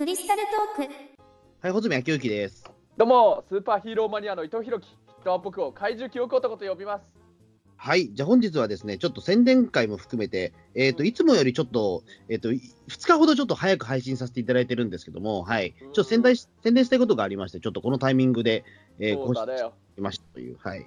クリスタルトークはい、穂積昭之です。どうも、スーパーヒーローマニアの伊藤弘樹。人は僕を怪獣記憶男と呼びます。はい、じゃあ本日はですね、ちょっと宣伝会も含めて、えっ、と、いつもよりちょっと、えっ、と、2日ほどちょっと早く配信させていただいてるんですけども、はい、ちょっと宣伝し宣伝したいことがありまして、ちょっとこのタイミングで、えー、そうだね更新してきましたという、はい。う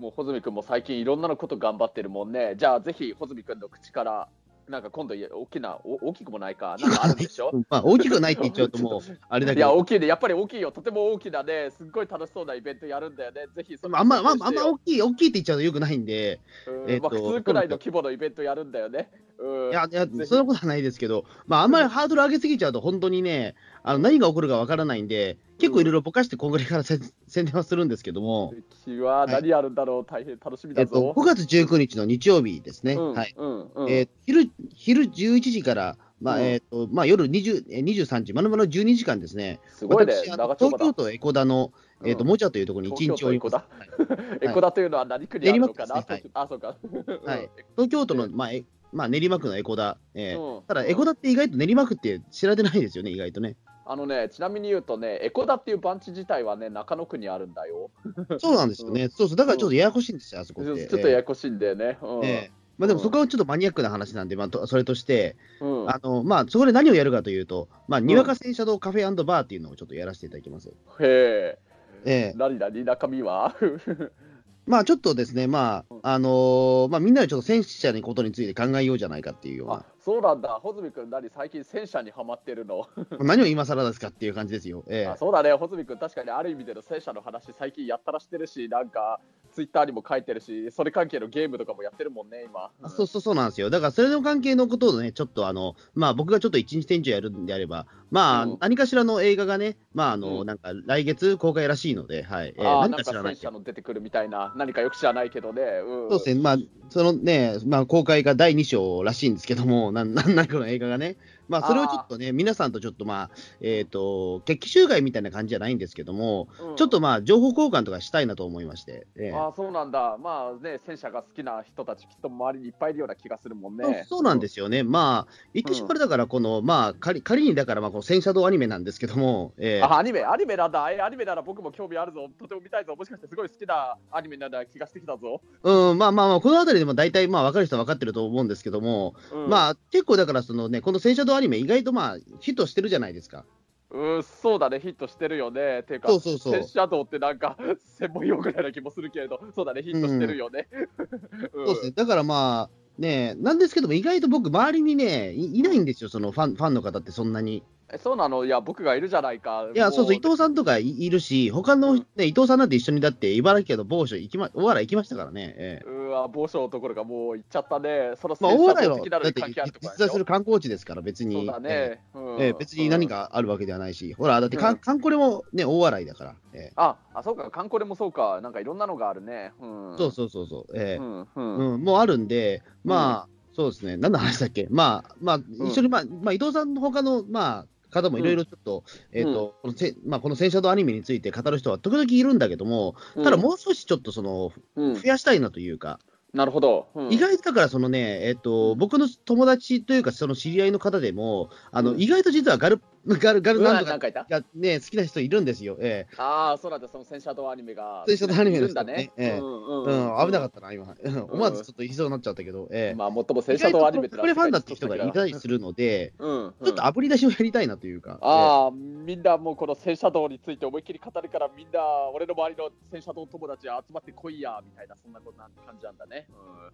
ん、もう穂積君も最近いろんなのこと頑張ってるもんね。じゃあぜひ穂積君の口から、なんか今度大きな、お大きくもないか、なんかあるんでしょ？まあ、大きくないって言っちゃうともう、あれだいや、けど、大きいね。やっぱり大きいよ。とても大きなね、すっごい楽しそうなイベントやるんだよね。ぜひそあ、あんま、まあ、あんま大きい、大きいって言っちゃうとよくないんで、うんえっとまあ、普通くらいの規模のイベントやるんだよね。うん、いや、いや、そんなことはないですけど、まあ、あんまりハードル上げすぎちゃうと、本当にね、あの何が起こるかわからないんで、結構いろいろぼかして、こんぐらいからせ 宣伝はするんですけども、君は何やるんだろう、大変楽しみだえっと、ぞ。5月19日の日曜日ですね。うんはい。うんうん。えー昼、昼11時から、まあ、うん。えっ、と、まあ、夜20えー23時、まるまる12時間ですね。すごいね、私。東京都エコダの、えっ、と、うん。もちゃというところに1日おります。東エコダというのは何区にあるのかな、練馬区ですね。あ、そうか。はい。東京都の、まあ、えまあ、練馬区のエコダ。えーうんただ、エコダって意外と練馬区って知られてないですよね、意外とね。あのね、ちなみに言うとね、エコダっていう番地自体はね、中野区にあるんだよ。そうなんですよね。そうそう。だからちょっとややこしいんですよ、あそこちょって。っとややこしいんだよね。うんえーえーまあ、でもそこはちょっとマニアックな話なんで、まあ、とそれとして、うんあのまあ、そこで何をやるかというと、まあ、にわか洗車道カフェバーっていうのをちょっとやらせていただきます。へえ、ええ何何中身は？まあちょっとですね、まああのーまあ、みんなでちょっと戦車のことについて考えようじゃないかっていうようあな、そうなんだ、穂積君、何、最近戦車にはまってるの？何を今更ですかっていう感じですよ。ええ。あそうだね、穂積君、確かにある意味での戦車の話、最近やったらしてるし、なんか、ツイッターにも書いてるし、それ関係のゲームとかもやってるもんね、今。あそうそうそうなんですよ。だからそれの関係のことをね、ちょっとあの、まあ僕がちょっと一日店長やるんであれば、まあうん何かしらの映画がね、まああの、うんなんか来月公開らしいので、はい。えー何か知らないの出てくるみたいな、何かよく知らないけどね。うん、そうですね、まあ、そのね、まあ、公開が第2章らしいんですけども、なん なんなんかの映画がね、まあ、それをちょっとね、皆さんとちょっとまあ、えっ、と、決起集会みたいな感じじゃないんですけども、うんちょっとまあ、情報交換とかしたいなと思いまして、ええああ、そうなんだ。まあね、戦車が好きな人たち、きっと周りにいっぱいいるような気がするもんね。そうなんですよね、まあ、言ってしまうだから、この、まあ仮、仮にだから、まあ、この戦車道アニメなんですけども、ええあ、アニメ、アニメなんだ。え、アニメなら僕も興味あるぞ。とても見たいぞ。もしかしてすごい好きなアニメなんだ気がしてきたぞ。うん、まあまあまあ、このあたりでも大体、まあ、分かる人は分かってると思うんですけども、うん、まあ、結構だから、そのね、この戦車道アニメ、意外とまあ、ヒットしてるじゃないですか。うん、そうだね、ヒットしてるよね。ていうか、そうそうそう戦車道ってなんか、専門用語のような気もするけれど、そうだね、ヒットしてるよね。うんそうですね。だからまあ、ねなんですけども、意外と僕、周りにね、いいないんですよ、そのファンファンの方ってそんなに。えそうなの？いや、僕がいるじゃないか。いや、もそうそう、伊藤さんとかいいるし、他の、ね、伊藤さんなんて一緒にだって、茨城県の某所行きま、大原行きましたからね。ええうわ、某所のところがもう行っちゃったね。そのまあ、大原は、だって実在する観光地ですから、別に。ええ。ええ別に何かあるわけではないし、ほら、だってか、うん。観光でもね、大洗だから。ええ。あ、あ、そうか、観光でもそうか、なんかいろんなのがあるね。うん、そうそうそうそう。ええ。うん、うん、うん、もうあるんで、まあ、そうですね、何の話だっけ、まあ、まあ、一緒に、まあ、まあ、伊藤さんの他の、まあ、方もいろいろちょっと、えっ、と、このせまあ、この戦車道アニメについて語る人は時々いるんだけども、ただもう少しちょっとその、うん、増やしたいなというか、なるほど。うん。意外とだからそのね、えっ、と、僕の友達というか、その知り合いの方でも、あの、うん。意外と実はガル、ガル、ガルうなんとかがね、好きな人いるんですよ。ええああ、そうなんだ、その戦車道アニメが。戦車道アニメの人いるんだね。ええうんうん、危なかっったな、今。思わずちょっと言いそうになっちゃったけど、ええまあ、もっとも戦車道アニメってこれファンだって人がいたりするので、うん、うんちょっと炙り出しをやりたいなというか。ああ、みんなもうこの戦車道について思いっきり語るから、みんな、俺の周りの戦車道友達集まってこいや、みたいな、そんなこんな感じなんだね。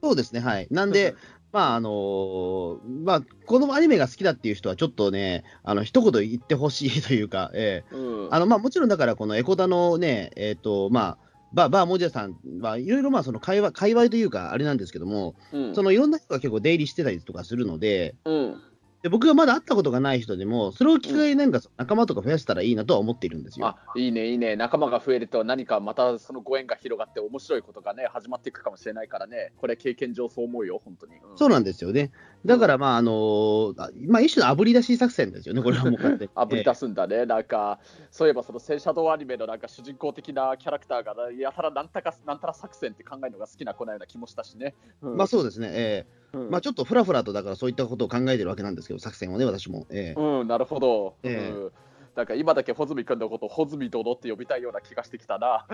そうですね、はい。なんで、まあ、あのーまあ、このアニメが好きだっていう人は、ちょっとね、あの、一言言ってほしいというか、ええ。うん、うんあの、まあ、もちろんだから、このエコダのね、えっ、と、まあ、バー、バーモジャさんはいろいろまあその会話、界隈というか、あれなんですけども、うん。そのいろんな人が結構出入りしてたりとかするので、うん。で僕がまだ会ったことがない人でも、それを機会になんか仲間とか増やしたらいいなとは思っているんですよ。あいいね、いいね、仲間が増えると、何かまたそのご縁が広がって、面白いことがね、始まっていくかもしれないからね、これ、経験上そう思うよ、本当に。うん。そうなんですよ。ね。だから、まあ、あのあまあ、一種の炙り出し作戦ですよね、これはもう完全に。あぶり出すんだね、なんか、そういえばその戦車道アニメのなんか主人公的なキャラクターが、やたらなんたかなんたら作戦って考えるのが好きな子なような気もしたしね。うんまあそうですね、ええうんまあちょっとふらふらとだからそういったことを考えてるわけなんですけど、作戦をね、私も。ええうん、なるほど。ええうんなんか今だけ穂積君のことを穂積殿って呼びたいような気がしてきたな。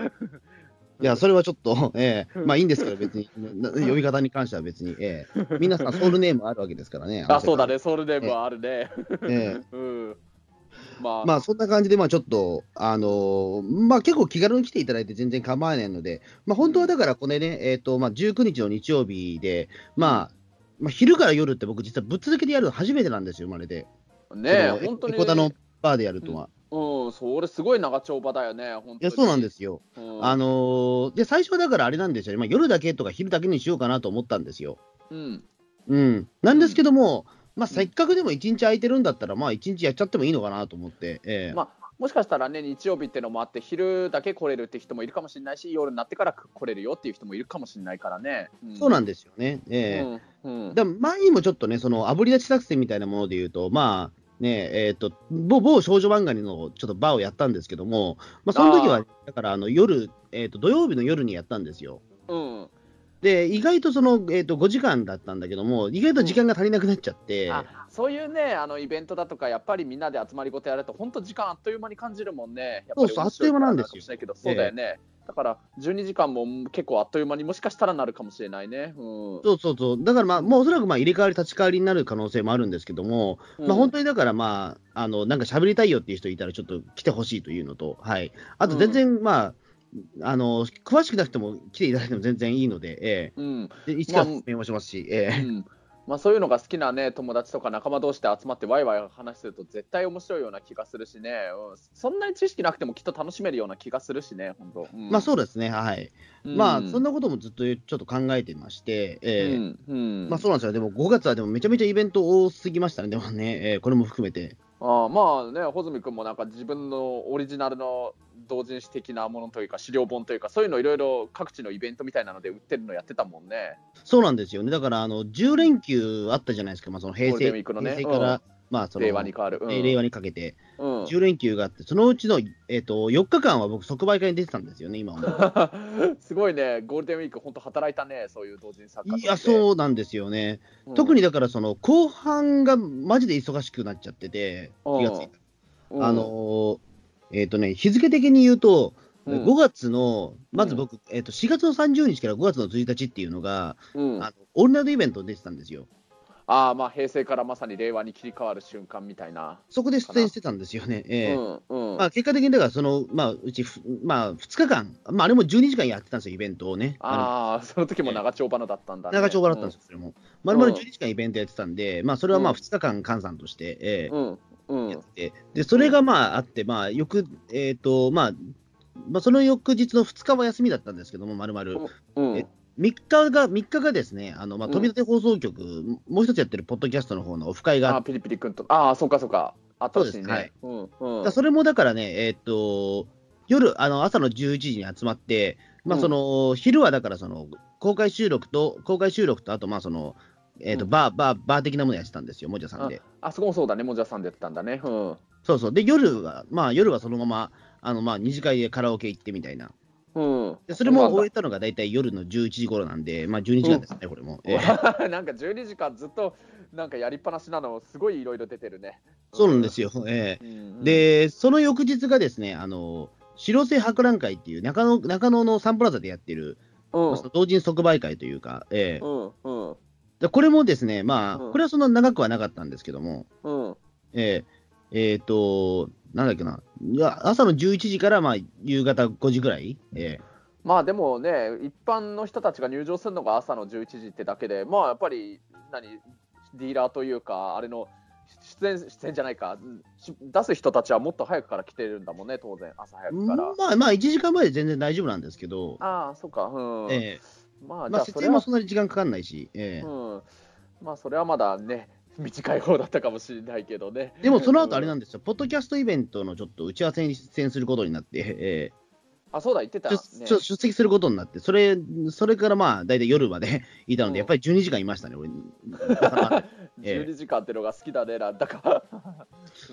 いや、それはちょっと、ええうんまあいいんですけど、別に、な呼び方に関しては別に、ええ皆さんソウルネームあるわけですからね。あ、そうだね、ソウルネームはあるね。ええうん。まあ、まあそんな感じで、まあちょっと、あのーまあ結構気軽に来ていただいて全然構わないので、まあ本当はだからこれね、えっ、と、まあ19日の日曜日で、まあ、まあ昼から夜って僕実はぶっ続けてやるの初めてなんですよ、生まれて。ねその本当に。のバーでやるとは。うん、それすごい長丁場だよね、本当に。いや、そうなんですよ。うん。あのーで、最初はだからあれなんですよね、まあ、夜だけとか昼だけにしようかなと思ったんですよ。うん。うん。なんですけども、まあ、せっかくでも1日空いてるんだったら、まあ、1日やっちゃってもいいのかなと思って、ええまあ、もしかしたらね、日曜日ってのもあって、昼だけ来れるって人もいるかもしれないし、夜になってから来れるよっていう人もいるかもしれないからね。そうなんでですよね。ええうんうん前にもちょっとね、その炙り出し作戦みたいなもので言うと、まあ、ねえっ、と某、某少女漫画のちょっとバーをやったんですけども、まあ、その時は、だからあの夜、えっ、と、土曜日の夜にやったんですよ。うん。で、意外とその、えっ、と、5時間だったんだけども、意外と時間が足りなくなっちゃって、あそういうね、あのイベントだとか、やっぱりみんなで集まり事やると、本当、時間あっという間に感じるもんね。そうそうあっという間なんですよ。そうだよね。だから、12時間も結構あっという間にもしかしたらなるかもしれないね。うん。そうそうそう、だからまあ、もうおそらくまあ入れ替わり、立ち替わりになる可能性もあるんですけども、まあ、本当にだからまあ、あのなんか喋りたいよっていう人いたら、ちょっと来てほしいというのと、はい、あと全然、まあ、あの詳しくなくても来ていただいても全然いいので、えうん。一から説明もしますし、ええ。うんまあ、そういうのが好きな、ね、友達とか仲間同士で集まってワイワイ話すると絶対面白いような気がするしね、うんそんなに知識なくてもきっと楽しめるような気がするしね、本当。うん。まあそうですね、はい。まあ、そんな、なこともずっとちょっと考えてまして、ええ。うんうん。まあそうなんですよ、でも5月はでもめちゃめちゃイベント多すぎましたね、でもね、ええこれも含めて。ああまあね、穂積君もなんか自分のオリジナルの同人誌的なものというか、資料本というか、そういうのいろいろ各地のイベントみたいなので売ってるのやってたもんね。そうなんですよ。ね、だからあの10連休あったじゃないですか、まあ、その平成平成から、まあその令和に変わる。うん。えー令和にかけて、うん。10連休があって、そのうちの、えー、と4日間は僕、即売会に出てたんですよね、今も。すごいね、ゴールデンウィーク、本当働いたね、そういう同人作家いや、そうなんですよね。うん。特にだから、その後半がマジで忙しくなっちゃってて、気がついた。うん。あのーえっ、とね、日付的に言うと、うん5月の、まず僕、えー、と4月の30日から5月の1日っていうのが、うん、ああのオールナイトイベントに出てたんですよ。あー、まあ、平成からまさに令和に切り替わる瞬間みたいな。そこで出演してたんですよね。ええうんうんまあ、結果的にだからその、まあ、うちふ、まあ、2日間、まあ、あれも12時間やってたんですよ、イベントをね。ああ、その時も長丁場のだったんだ、ね。長丁場だったんですよ、それも。まるまる12時間イベントやってたんで、まあ、それはまあうん2日間換算として、ええうん。で、それがまああって、まあ、翌、えっ、と、まあ、まあ、その翌日の2日は休みだったんですけども、まるまる。うんえ3日が、3日がですね、あの、まあ、うん飛び立て放送局、もう一つやってるポッドキャストの方のオフ会がああピリピリ君と。ああ、そうかそうか。あったしそうですはいね。うんうんそれもだからね、えーっと、夜、あの朝の11時に集まって、まあ、うんその、昼はだからその、公開収録と、公開収録と、あと、まあ、その、えーっと、うんバー、バー、バー的なものやってたんですよ、もじゃさんあで。あそこもそうだね、もじゃさんでやってたんだね。うん。そうそう。で、夜は、まあ、夜はそのまま、あの、まあ、二次会でカラオケ行ってみたいな。うん、でそれも終終えたのが大体夜の11時頃なんで、まあ、12時間ですね、これも。ええ。なんか12時間ずっとなんかやりっぱなしなの、すごいいろいろ出てるね。そうなんですよ。ええ。うんうん、で、その翌日がですね、あの、白瀬博覧会っていう中野、中野のサンプラザでやってる、うん、同人即売会というか、ええ。うん、うん、でこれもですね、まあ、うん。これはそんな長くはなかったんですけども、うん、えーえーと、なんだっけな、いや朝の11時からまあ夕方5時ぐらい、えまあでもね、一般の人たちが入場するのが朝の11時ってだけで、まあやっぱり、何、ディーラーというか、あれの出演、出演じゃないか、し出す人たちはもっと早くから来てるんだもんね、当然、朝早ーくから。まあまあ、1時間前で全然大丈夫なんですけど、ああ、そうか、うん。えまあ、ーまあ、じゃあ、設営も、そんなに時間かかんないし、えーうん、まあ、それはまだね、短い方だったかもしれないけどね。でもその後あれなんですよ、ポッドキャストイベントのちょっと打ち合わせに出演することになって、えあ、そうだ、言ってた、ね。出出席することになって、それそれからまあ、大体夜まで いたので、うんやっぱり12時間いましたね、俺。ええ12時間ってのが好きだね、なんだか。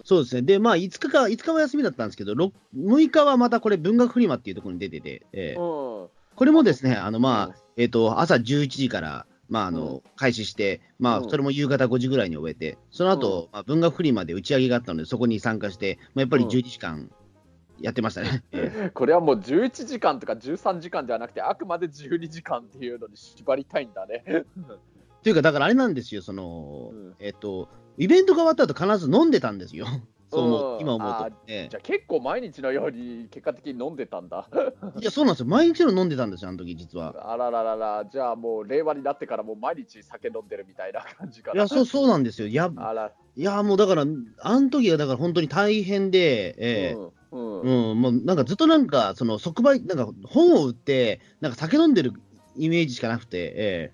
そうですね。で、まあ、5日か、5日は休みだったんですけど、ろ6日はまたこれ、文学フリマっていうところに出てて、ええうん。これもですね、あの、まうんあ、えっ、と、朝11時から、まあ、あの、開始して、まあう、んそれも夕方5時ぐらいに終えて、その後、まあ、文学フリマで打ち上げがあったので、そこに参加して、まあ、やっぱりうん12時間やってましたね。え これはもう11時間とか13時間ではなくて、あくまで12時間っていうのに縛りたいんだね。えというか、だからあれなんですよ、その、うんえっ、と、イベントが終わった後必ず飲んでたんですよ。そう思う、うん今思うとあ。えじゃあ結構毎日のように結果的に飲んでたんだ。え いや、そうなんですよ。毎日の飲んでたんですよ、あの時実は。あらららら、じゃあもう令和になってからもう毎日酒飲んでるみたいな感じかな。いや、そう、そうなんですよ。や、あら、いや、もうだから、あの時がだから本当に大変で、ええうんうんうん、もうなんかずっとなんか、その即売、なんか本を売って、なんか酒飲んでるイメージしかなくて、え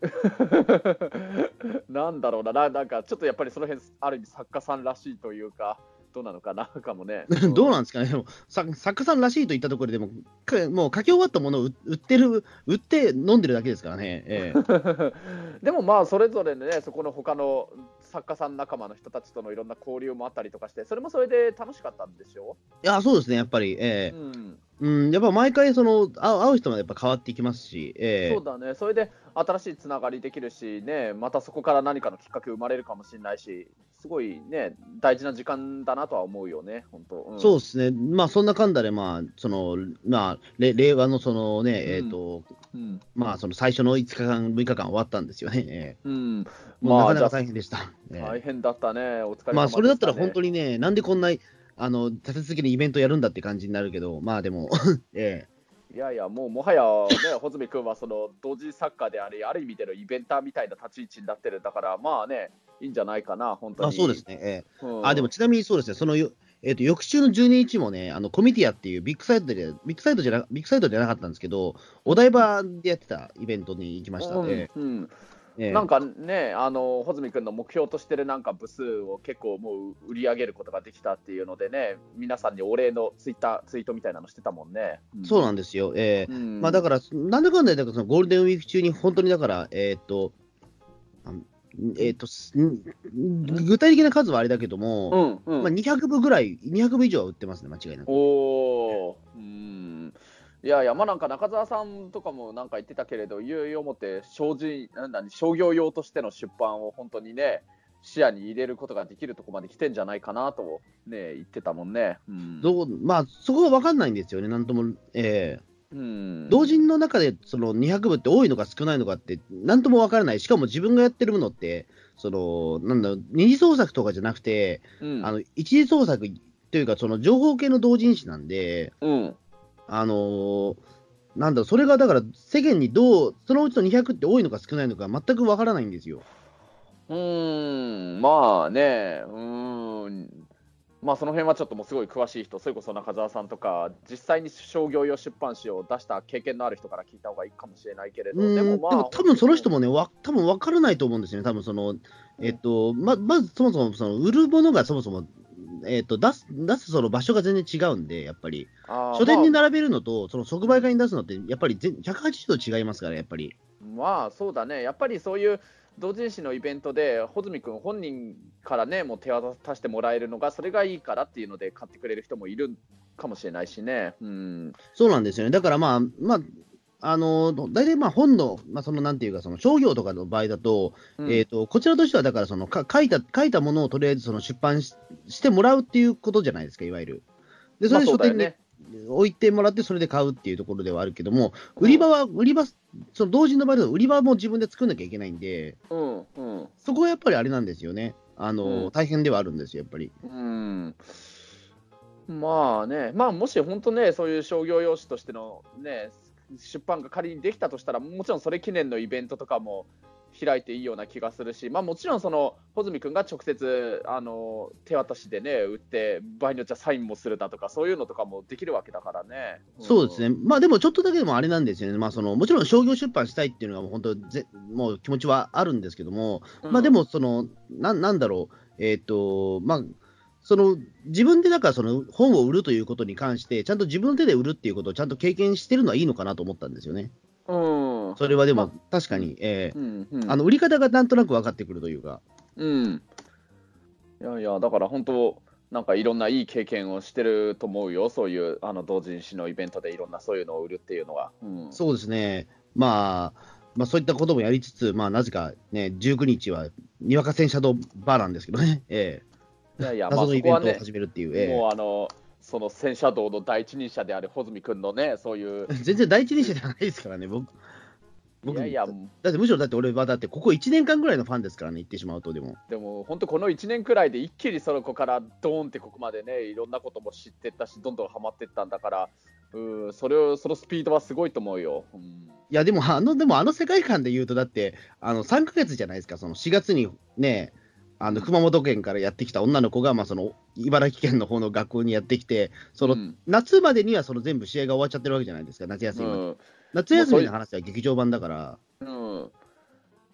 なんだろうなな、なんかちょっとやっぱりその辺ある意味作家さんらしいというか、どうなのかな、かもね。えどうなんですかね、でもさ作家さんらしいといったところでも、かもう書き終わったものを売売ってる、売って飲んでるだけですからね、ええ。でもまあ、それぞれね、そこの他の作家さん仲間の人たちとのいろんな交流もあったりとかして、それもそれで楽しかったんでしょ？いや、そうですね、やっぱり、ええ。うん、うん、やっぱ毎回その会う、人もやっぱ変わっていきますし、ええ。そうだね、それで新しいつながりできるし、ね、またそこから何かのきっかけ生まれるかもしれないし、すごいね、大事な時間だなとは思うよね、本当。うん。そうですね、まあそんなかんだで、まあ、その、まあ、れ令和のそのね、えっ、と、うん。まあその最初の5日間、6日間終わったんですよね、えうん、えもうなかなか大変でした。ええ。大変だったね、お疲れね。まあ、それだったら本当にね、なんでこんな、あの、立て続けにイベントやるんだって感じになるけど、まあでも、えいやいや、もうもはや、ね、穂積君はその同時作家であり、ある意味でのイベンターみたいな立ち位置になってるんだから、まあね、いいんじゃないかな、本え当に。あそうですね、ええ。うん。あ、でもちなみにそうですね、そのよ、えっ、と、翌週の12日もね、あの、コミティアっていうビッグサイトで、ビッグサイトじゃな、ビッグサイトじゃなかったんですけど、お台場でやってたイベントに行きました。うんえうんええ。えなんかね、あの穂積君の目標としてるなんか部数を結構もう売り上げることができたっていうのでね、皆さんにお礼のツイッターツイートみたいなのしてたもんね。そうなんですよ。ええ。うん。まあだから、なんだかんだで、だからそのゴールデンウィーク中に本当にだから、えっ、と、あえっ、と、具体的な数はあれだけども、うんうん。まあ、200部ぐらい、200部以上は売ってますね、間違いなく。おー。うんいやいや、まあなんか中澤さんとかもなんか言ってたけれど、いよいよもって商事なんだ商業用としての出版を本当にね、視野に入れることができるところまで来てんじゃないかなと、ね、言ってたもんね。うんどうまあ、そこは分かんないんですよね、なんとも。ええうん同人の中でその200部って多いのか少ないのかって、なんとも分からない。しかも自分がやってるものって、その、なんだろう、二次創作とかじゃなくて、うんあの、一次創作というか、その情報系の同人誌なんで、うんあのーなんだろう、それがだから世間にどう、そのうちの200って多いのか少ないのか全く分からないんですよ。うーん、まあね、うーん、まあその辺はちょっともうすごい詳しい人、それこそ中澤さんとか、実際に商業用出版誌を出した経験のある人から聞いた方がいいかもしれないけれど、うん。でもまあ、多分その人もね、わ多分分からないと思うんですよね、多分その、えっと、ままずそもそもその売るものがそもそも、えっと、出す出すその場所が全然違うんで、やっぱり。書店にまあ並べるのと、その即売会に出すのって、やっぱり全180度違いますから、やっぱり。まあそうだね、やっぱりそういう同人誌のイベントで、穂積君本人からね、もう手渡してもらえるのが、それがいいからっていうので買ってくれる人もいるかもしれないしね。うんそうなんですよね。だからまあ、まあ、あの大体まあ本の、まあ、そのなんていうか、その商業とかの場合だと、うん。えー、とこちらとしては、だからそのか書いた書いたものをとりあえずその出版ししてもらうっていうことじゃないですか、いわゆる。で、それで書店に置いてもらって、それで買うっていうところではあるけども、売り場は、売り場、その同人の場合だと、売り場も自分で作んなきゃいけないんで、うんうん。そこはやっぱりあれなんですよね。あの、うん。大変ではあるんですよ、やっぱり。うん。まあね、まあ、もし本当ね、そういう商業用紙としての、ね、出版が仮にできたとしたら、もちろんそれ記念のイベントとかも開いていいような気がするし、まあ、もちろんその穂積君が直接あの手渡しでね、売って、場合によっちゃサインもするだとか、そういうのとかもできるわけだからね。そうですね、まあでもちょっとだけでもあれなんですよね、まあ、そのもちろん商業出版したいっていうのは、もう本当ぜ、もう気持ちはあるんですけども、うん。まあでもその、なんなんだろう、えっ、と、まあ、その自分でだからその本を売るということに関して、ちゃんと自分の手で売るっていうことをちゃんと経験してるのはいいのかなと思ったんですよね。うん。それはでもま、確かに、えーうんうんあの売り方がなんとなく分かってくるというか。うん。いやいや、だから本当、なんかいろんないい経験をしてると思うよ、そういうあの同人誌のイベントでいろんなそういうのを売るっていうのは。うん、そうですね、まあ、まあ、そういったこともやりつつ、まあ、なぜかね、19日はにわか戦車道バーなんですけどね、えいやいや、謎のイベントを始めるっていう、ええもうあの、その戦車道の第一人者である穂積君のね、そういう、全然第一人者じゃないですからね、僕。い僕やいや、だってむしろだって俺はだってここ1年間ぐらいのファンですからね、言ってしまうとでも。でも本当、この1年くらいで一気にその子からドーンってここまでね、いろんなことも知ってったし、どんどんハマってったんだから、うんそれをそのスピードはすごいと思うよ。うんいやでもあの、でもあの世界観で言うと、だってあの3ヶ月じゃないですか、その4月にね、あの熊本県からやってきた女の子が、まあ、その茨城県の方の学校にやってきて、そのうん。夏までにはその全部試合が終わっちゃってるわけじゃないですか、夏休み。うん。夏休みの話は劇場版だから、うん、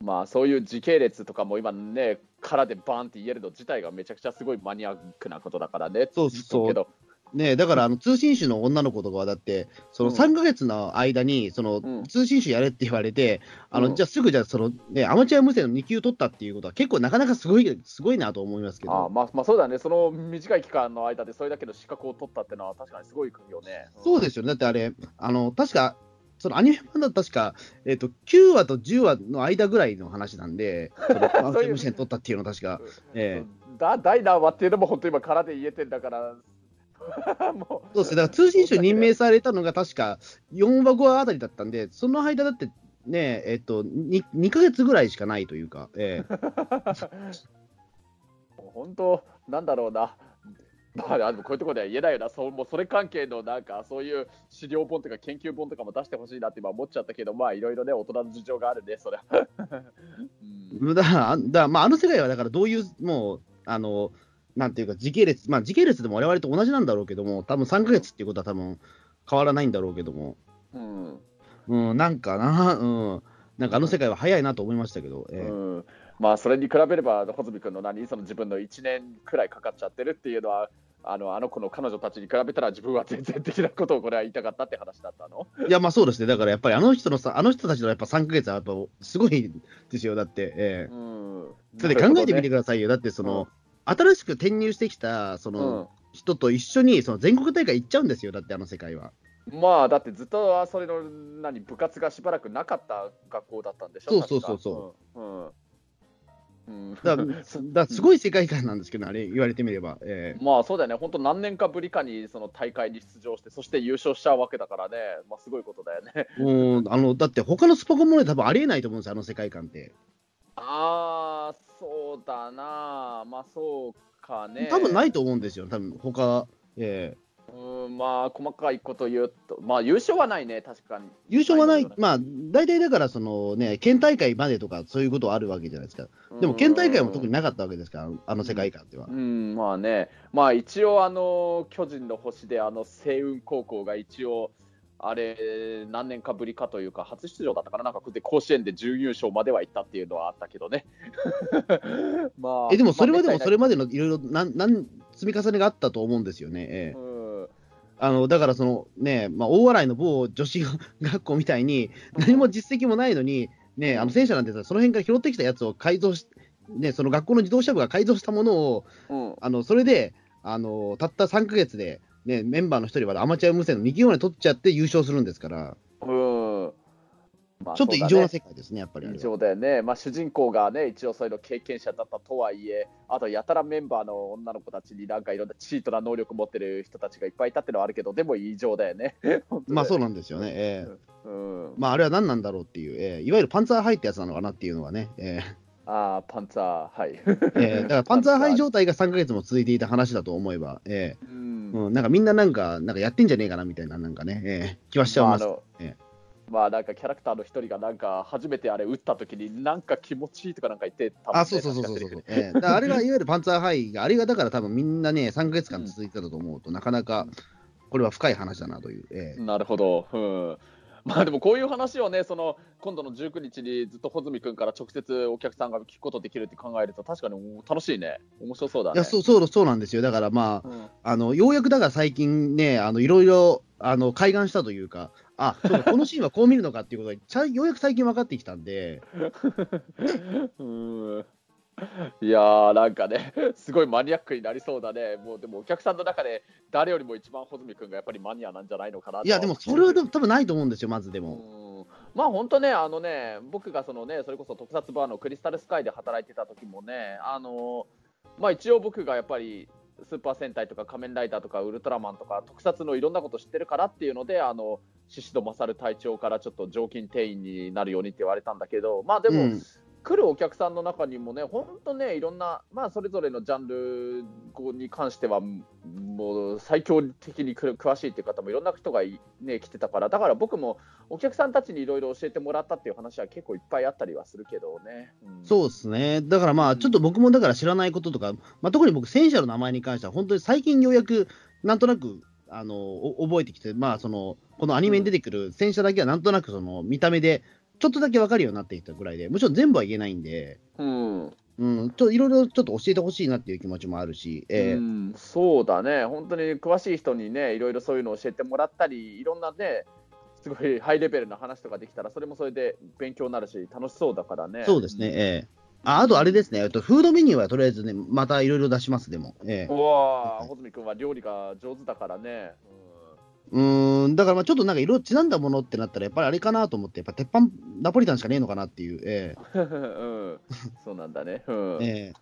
まあそういう時系列とかも今ね、からでバーンって言えるの自体がめちゃくちゃすごいマニアックなことだからね。そうそう。けど、ね、だからあの通信手の女の子とかは、だって、そのうん。3ヶ月の間に、そのうん。通信手やれって言われて、あうん。のじゃあすぐじゃあその、ね、アマチュア無線の2級取ったっていうことは、結構なかなかすごいすごいなと思いますけど、あまあまあそうだね、その短い期間の間でそれだけの資格を取ったってのは確かにすごいよね。そうですよね、だってあれ、あの確か、そのアニメ版だと確か、えっと9話と10話の間ぐらいの話なんで、その アマチュア無線取ったっていうのは確か、ええ。だ第何話っていうのも本当今からで言えてんだから、もう。そうですね、だから通信手任命されたのが確か4話、5話あたりだったんで、その間だってね、えっと、2, 2ヶ月ぐらいしかないというか、ええ。本当、なんだろうな。まあ、でもこういうところでは言えないよな、そうもうそれ関係のなんかそういう資料本とか研究本とかも出してほしいなって今思っちゃったけど、まあいろいろね、大人の事情があるね、それは。うん。だだからまあ、あの世界はだからどういう、もう、あの、なんていうか、時系列、まあ、時系列でも我々と同じなんだろうけども、多分3ヶ月っていうことは多分変わらないんだろうけども、うん。うん、なんかな、うん、なんかあの世界は早いなと思いましたけど、ええ。うん。まあそれに比べれば、穂積君の何、その自分の1年くらいかかっちゃってるっていうのは、あのあの子の彼女たちに比べたら、自分は全然的なことをこれは言いたかったって話だったの？いや、まあそうですね、だからやっぱりあの人のさ、あの人たちのやっぱ3ヶ月はやっぱすごいですよ、だって、ええ。うん、だって考えてみてくくださいよ、だってその、うん新しく転入してきたその、人と一緒にその全国大会行っちゃうんですよ、だってあの世界は。うん、まあだってずっとそれの何部活がしばらくなかった学校だったんでしょ、そうそうそうう。ん。うん。うん。だから、す だすごい世界観なんですけど、あれ言われてみれば。ええ。まあそうだよね、本当、何年かぶりかにその大会に出場して、そして優勝しちゃうわけだからね、まあ、すごいことだよね。もうあのだって他のスポコンもね、多分ありえないと思うんですよ、あの世界観って。ああ、そうだな、まあそうかね。多分ないと思うんですよ、多分他、ええうん、まあ細かいこと言うと、まあ優勝はないね、確かに。優勝はない、ないまあ、大体だから、そのね、県大会までとか、そういうことはあるわけじゃないですか。でも、県大会も特になかったわけですから、あの世界観ではう。ん、まあね、まあ一応、あの巨人の星で、あの星雲高校が一応、あれ、何年かぶりかというか、初出場だったかな、なんかで甲子園で準優勝までは行ったっていうのはあったけどね。まあ、えでも、それはでも、まあそれまでのいろいろなんなん積み重ねがあったと思うんですよね。ええうん。あのだから、そのね、まあ、大洗の某女子学校みたいに、何も実績もないのに、ね、あの戦車なんてさ、その辺から拾ってきたやつを改造し、ね、その学校の自動車部が改造したものを、うん。あのそれであのたった3ヶ月で、ね、メンバーの一人はアマチュア無線の2級まで取っちゃって優勝するんですから、うん。まあちょっと異常な世界ですね、やっぱり。異常だよね、まあ、主人公がね、一応そういうの経験者だったとはいえ、あとやたらメンバーの女の子たちになんかいろんなチートな能力持ってる人たちがいっぱいいたってのはあるけど、でも異常だよね。まあそうう、なんですよね。ええ。うん、まああれは何なんだろうっていう、ええ。いわゆるパンツァーハイってやつなのかなっていうのはね、えああ、パンツァー、はい。ええ。えだからパンツァーハイ状態が3ヶ月も続いていた話だと思えば、ええうん。うん、なんかみんななんか、なんかやってんじゃねえかなみたいな、なんかね、ええ。気はしちゃいます。まあえまあなんかキャラクターの一人がなんか初めてあれ打った時になんか気持ちいいとかなんか言ってたあ、そうそうそうそうそう。ええ。だからあれがいわゆるパンツァーハイが、あれがだから多分みんなね、3ヶ月間続いてたと思うと、なかなかこれは深い話だなという。ええ。なるほど、うんまあでもこういう話をね、その今度の19日にずっと穂積君から直接お客さんが聞くことできるって考えると、確かに楽しいね、面白そうだね。いやそうそうそうなんですよ、だからまあ、うん。あのようやくだから最近ね、あのいろいろあの開眼したというか、あそうだこのシーンはこう見るのかっていうことがちゃん、ようやく最近分かってきたんで、うん いやー、なんかね、すごいマニアックになりそうだね、もうでもお客さんの中で誰よりも一番穂積君がやっぱりマニアなんじゃないのかなと。いや、でもそれはでも多分ないと思うんですよ、まずでも。うん。まあ本当ね、あのね、僕がそのね、それこそ特撮バーのクリスタルスカイで働いてた時もね、あのまあ一応僕がやっぱりスーパー戦隊とか仮面ライダーとかウルトラマンとか特撮のいろんなこと知ってるからっていうので、あの宍戸勝隊長からちょっと常勤定員になるようにって言われたんだけど、まあでも、うん来るお客さんの中にもね、本当ね、いろんな、まあ、それぞれのジャンルに関しては、もう最強的に詳しいっていう方もいろんな人が、ね、来てたから、だから僕もお客さんたちにいろいろ教えてもらったっていう話は結構いっぱいあったりはするけどね。うんそうですね、だからまあ、ちょっと僕もだから知らないこととか、まあ、特に僕、戦車の名前に関しては、本当に最近ようやく、なんとなく、あの覚えてきて、まあ、そのこのアニメに出てくる戦車だけはなんとなくその見た目で、ちょっとだけ分かるようになってきたぐらいで、もちろん全部は言えないんで、うんうん、ちょいろいろちょっと教えてほしいなっていう気持ちもあるし、えーうん、そうだね、本当に詳しい人にね、いろいろそういうのを教えてもらったり、いろんなね、すごいハイレベルな話とかできたら、それもそれで勉強になるし、楽しそうだからね。そうですね、えーああとあれですね、えっと、フードメニューはとりあえずね、またいろいろ出します、でも。えーうわー、穂積君は料理が上手だからね。うーん、だからまあちょっとなんか色々ちなんだものってなったら、やっぱりあれかなと思って、やっぱ鉄板ナポリタンしかねえのかなっていう、えうん、そうなんだね。うん。ーえ。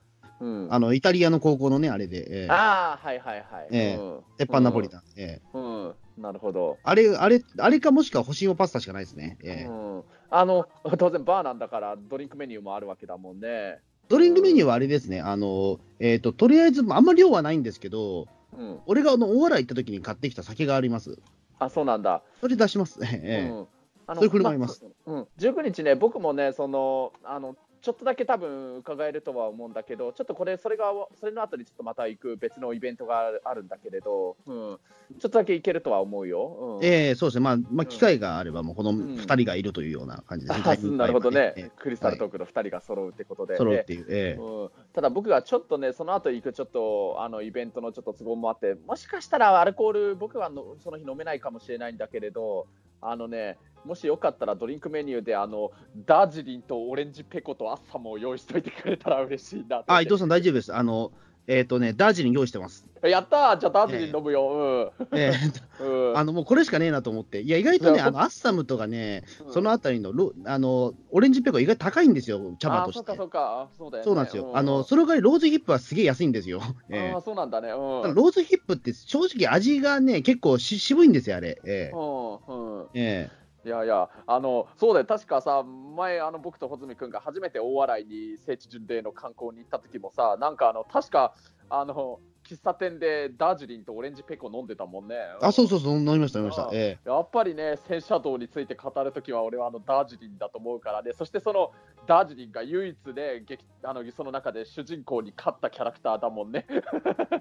うん。ーあのイタリアの高校のね、あれで、えーああ、はいはいはい。ええ。うん。鉄板ナポリタン、えーうん、うん。なるほど。あれ、あれ、あれかもしくは干し芋パスタしかないですね。えーうん、あの 当然、バーなんだからドリンクメニューもあるわけだもんね。ドリンクメニューはあれですね、あの、えっ、と、とりあえず、あんまり量はないんですけど、うん、俺があの大洗行った時に買ってきた酒があります。あそうなんだ。それ出します。えーうんあそれ振る舞いますあうん、19日ね、僕もね、そのあのちょっとだけ多分伺えるとは思うんだけど、ちょっとこれ、それがそれの後にちょっとまた行く別のイベントがあるんだけれど、うん、ちょっとだけ行けるとは思うよ。うんえーそうですね、まあ、まあ、機会があれば、もうこのん2人がいるというような感じですね。あタイミングなるほどね、えクリスタルトークの2人が揃うってことで。ー揃うでっていう。えーうん、ただ僕がちょっとね、その後行くちょっとあのイベントのちょっと都合もあって、もしかしたらアルコール、僕はのその日飲めないかもしれないんだけれど、あのね、もしよかったらドリンクメニューであのダージリンとオレンジペコとアッサムを用意しておいてくれたら嬉しいなあ、伊藤さん大丈夫です。あの、えっ、とね、ダージリン用意してます。やったー、じゃあダージリン飲むよ。えーうん。うんあの、もうこれしかねえなと思って。いや、意外とね、あの、アッサムとかね、うんそのあたりのロ、あの、オレンジペコ意外と高いんですよ、茶葉あとして。そうかそうか、そうだよね。そうなんですよ。あうの、その代わりローズヒップはすげえ安いんですよ。えあーそうなんだね。ローズヒップって正直味がね、結構し渋いんですよ、あれ。えうんうんええいやいや、あのそうだよ、確かさ、前、あの僕と穂積君が初めて大洗に聖地巡礼の観光に行った時もさ、なんかあの確かあの喫茶店でダージリンとオレンジペコ飲んでたもんね。えあ、そうそうそう、飲みました、飲みました。あ。えやっぱりね、戦車道について語るときは、俺はあのダージリンだと思うからね、そしてそのダージリンが唯一ね、劇あのその中で主人公に勝ったキャラクターだもんね。え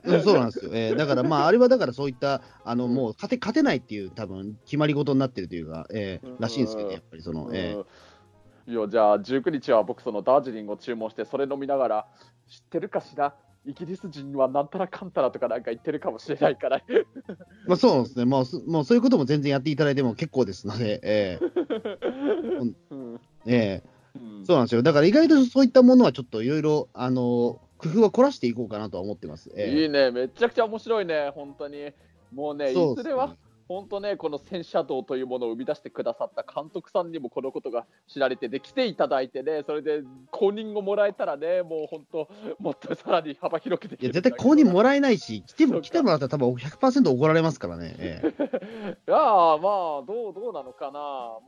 うんそうなんですよ。ええ。だから、まあ、あれはだからそういった、あの、もう勝て、勝てないっていう、多分決まり事になってるというか、ええうん。らしいんですけど、やっぱりその、ええ。うんいやじゃあ19日は僕そのダージリンを注文してそれ飲みながら知ってるかしら？イギリス人はなんたらかんたらとかなんか言ってるかもしれないから。まあそうですね、もうすもうそういうことも全然やっていただいても結構ですので、えうん。ええ。えうん。そうなんですよ。だから意外とそういったものはちょっといろいろ、あの、工夫は凝らしていこうかなとは思ってます。ええ。いいね。めちゃくちゃ面白いね。本当に。もうね。いずれは本当ねこの戦車道というものを生み出してくださった監督さんにもこのことが知られてで来ていただいてねそれで公認をもらえたらねもう本当もっとさらに幅広くできいや、る絶対公認もらえないし、来ても、来てもらったら多分100%怒られますからね。ええ。いやーまあどうどうなのかな。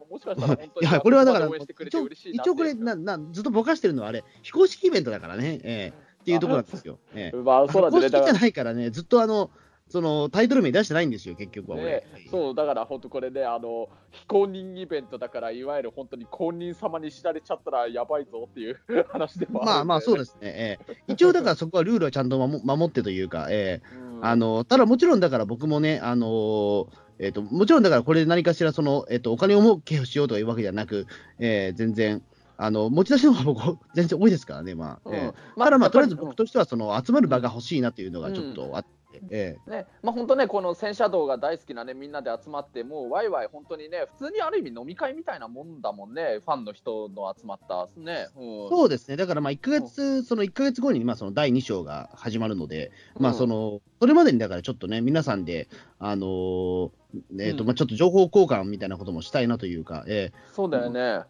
もしかしたら本当いにや、これはだから、一応これなな、ずっとぼかしてるのはあれ、非公式イベントだからね、ええ。っていうところなんですよ。ええ。まあそうなんだ公式じゃないからね、ずっとあの、そのタイトル名出してないんですよ、結局は俺。ね、そうだから本当これねあの非公認イベントだからいわゆる本当に公認様に知られちゃったらやばいぞっていう 話でもあまあまあ、そうですね。ええ一応だからそこはルールはちゃんと守守ってというか、ええうんあのただもちろんだから僕もね、あのえっ、と、もちろんだからこれで何かしらその、えっ、と、お金を儲けをしようというわけじゃなく、えー全然、あの、持ち出しの方が僕、全然多いですからね、まあ。うんえーただまあ、とりあえず僕としては、その、集まる場が欲しいなというのがちょっとあって、えねまあ、本当ね、この戦車道が大好きなね、みんなで集まって、もうワイワイ、本当にね、普通にある意味飲み会みたいなもんだもんね、ファンの人の集まった、ね。うん、そうですね、だからまあ1ヶ月、その1ヶ月後にまあその第2章が始まるので、まあその、それまでにだからちょっとね、皆さんで、あのーえっ、と、うん。まあちょっと情報交換みたいなこともしたいなというか、え。そうだよね。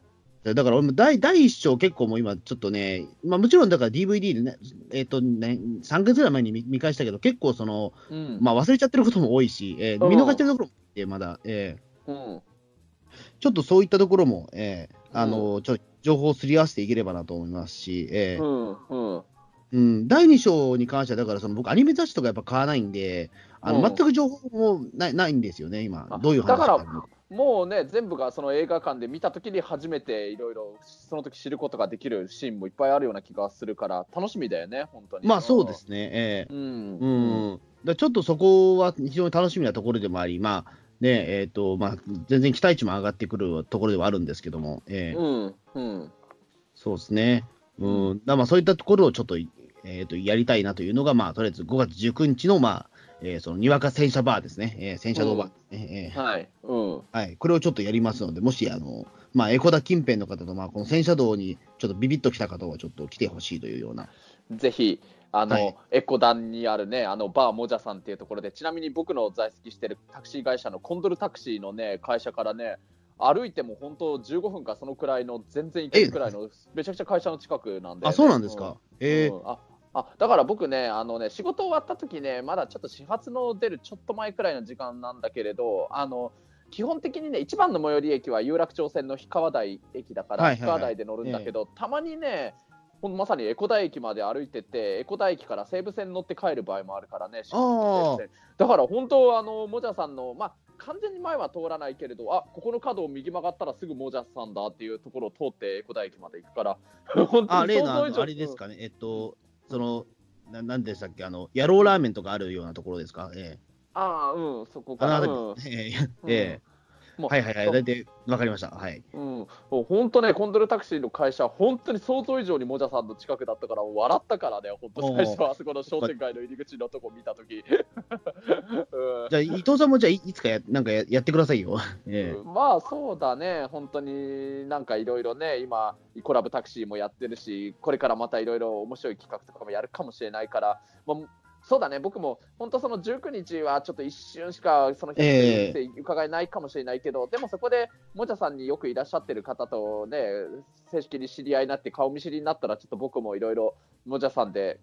ーだから俺も第第1章結構もう今ちょっとね、まあもちろんだから DVD でね、えっ、とね、3ヶ月ぐらい前に見見返したけど、結構その、うん。まあ忘れちゃってることも多いし、えーうん見逃してるところもあって、まだ、えーうん。ちょっとそういったところも、えーあのーちょ情報をすり合わせていければなと思いますし、えーうん。うん。うん、第2章に関しては、だからその僕、アニメ雑誌とかやっぱ買わないんで、あのうん全く情報もないないんですよね、今あ、どういう話だかもうね、全部がその映画館で見たときに初めていろいろその時知ることができるシーンもいっぱいあるような気がするから、楽しみだよね、本当に。まあそうですね、ええうん。うん、だちょっとそこは非常に楽しみなところでもあり、まあねえーとまあ、全然期待値も上がってくるところではあるんですけども、ええうん。うん。そうですね、うん、だまあそういったところをちょっと,、えー、とやりたいなというのが、まあ、とりあえず5月19日の、まあえーそのにわか戦車バーですね、えー戦車道バーですね。えーはい。うん。はい、これをちょっとやりますので、もし、あの、まあ、エコダ近辺の方と、まあ、この戦車道にちょっとビビッと来た方は、ちょっと来てほしいというような。ぜひ、あの、はいエコダンにあるね、あのバーモジャさんっていうところで、ちなみに僕の在籍してるタクシー会社のコンドルタクシーのね、会社からね、歩いても本当15分かそのくらいの全然行けるくらいのめちゃくちゃ会社の近くなんで、あ、そうなんですか。えーうんああだから僕ねあのね仕事終わった時ねまだちょっと始発の出るちょっと前くらいの時間なんだけれどあの基本的にね一番の最寄り駅は有楽町線の氷川台駅だから、氷川台で乗るんだけど、たまにねほんまさにエコダ駅まで歩いててエコダ駅から西武線乗って帰る場合もあるからねだから本当あのモジャさんのまあ完全に前は通らないけれどあここの角を右曲がったらすぐモジャさんだっていうところを通ってエコダ駅まで行くから 本当あ、に想像以上。のあれですかね、えっと、その、ななんでしたっけ、あの、野郎ラーメンとかあるようなところですか？えああ、うん、そこー、から。あうん えーえもうーはいはいはい、大体わかりました。はい。うん、もう本当ね、コンドルタクシーの会社、本当に想像以上にモジャさんの近くだったから、笑ったからね、本当最初はあそこの商店街の入り口のとこ見たとき。うんじゃあ、伊藤さんもじゃあ、いいつかやなんかややってくださいよ。えーまあそうだね、本当になんかいろいろね、今、イコラブタクシーもやってるし、これからまたいろいろ面白い企画とかもやるかもしれないから、まあ、そうだね、僕も本当その19日はちょっと一瞬しかその日ええ。って伺えないかもしれないけど、でもそこでもじゃさんによくいらっしゃってる方とね、正式に知り合いになって顔見知りになったら、ちょっと僕もいろいろもじゃさんで、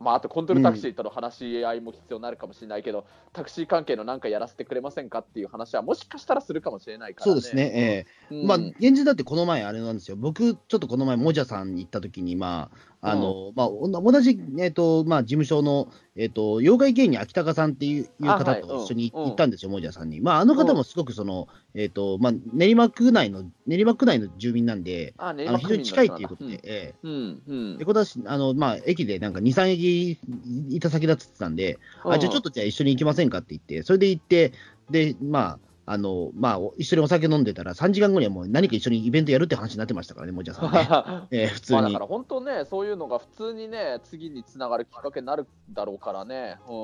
まあ、あとコントロールタクシーとの話し合いも必要になるかもしれないけど、タクシー関係のなんかやらせてくれませんかっていう話は、もしかしたらするかもしれないから、ね、そうですね、えーうん。まあ、現実だってこの前、あれなんですよ、僕、ちょっとこの前、もじゃさんに行った時に、まあ、あの、まあ、お同じ、えっ、と、まあ、事務所の、えっ、と、妖怪芸人秋高さんっていういうあ方はい。と一緒にうん行ったんですよ、もじゃさんに。まあ、あの方もすごくその、えっ、と、まあ、練馬区内の、練馬区内の住民なんで、あ、の非常に近いっていうことで、ええ。こし、あの、まあ、駅でなんか2、3駅いた先だっつってたんで、あ、じゃあちょっとじゃあ一緒に行きませんかって言って、それで行って、で、まあ、あの、まあ、一緒にお酒飲んでたら、3時間後にはもう何か一緒にイベントやるって話になってましたからね、もじゃさんね。えー普通にまあだか。ら本当ね、そういうのが普通にね、次につながるきっかけになるだろうからね。うん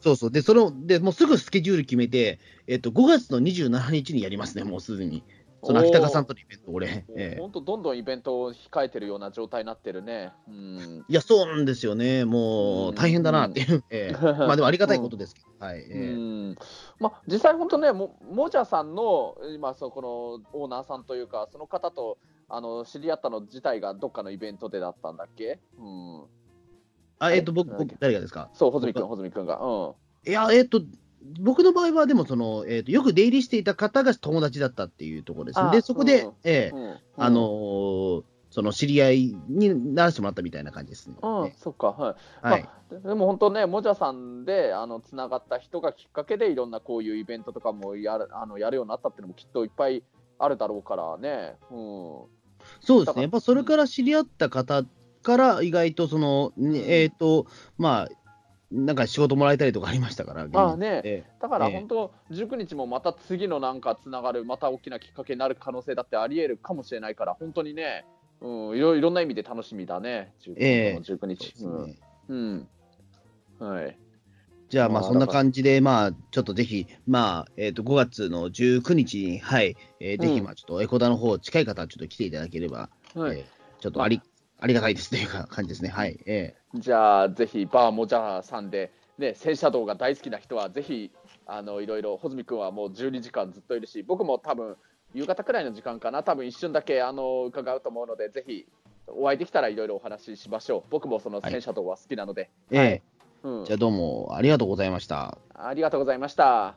そうそう。で、その、で、もうすぐスケジュール決めて、えっと、5月の27日にやりますね、もうすでに。その秋高さんとのイベント、俺。ええ。本当、どんどんイベントを控えてるような状態になってるね。うん、いや、そうなんですよね。もう大変だなっていう。ええ。まあ、でもありがたいことですけど。まあ、実際、本当ね、ももじゃさんの今そこのオーナーさんというか、その方とあの知り合ったの自体がどっかのイベントでだったんだっけ、うん、あ、えっと、僕、はい。僕、誰がですか？そう、穂積君、穂積君が。うん。いや、えっと、僕の場合は、でも、その、えっと、よく出入りしていた方が友達だったっていうところですね。あで、そこで、うんええうんあのーその知り合いにならせてもらったみたいな感じですね。うん、えそっか、はい。えはい。まあ、でも本当ね、もじゃさんであのつながった人がきっかけで、いろんなこういうイベントとかもやるあのやるようになったっていうのもきっといっぱいあるだろうからね。うん、そうですね。やっぱそれから知り合った方から、意外とその、えっ、と、まあ、なんか仕事もらえたりとかありましたから、ああね。えだからええ。本当、19日もまた次のなんかつながる、また大きなきっかけになる可能性だってありえるかもしれないから、本当にね、うん、いろいろんな意味で楽しみだね、19, ええ。19そうで日。すね。うん。うん。はい。じゃあ、まあ、まあそんな感じで、まあ、ちょっとぜひ、まあ、えっ、と、5月の19日に、はい、えーぜひ、うんまあ、ちょっとエコダの方、近い方はちょっと来ていただければ、はい。えーちょっとあり、ありがたいですというか感じですね。はい。えじゃあ、ぜひ、バーモジャーさんで、ね、戦車道が大好きな人は、ぜひ、あのいろいろ、穂積君はもう12時間ずっといるし、僕も多分夕方くらいの時間かな、多分一瞬だけあの伺うと思うので、ぜひ、お会いできたらいろいろお話ししましょう。僕もその戦車道は好きなので。ーえーうんじゃあ、どうもありがとうございました。ありがとうございました。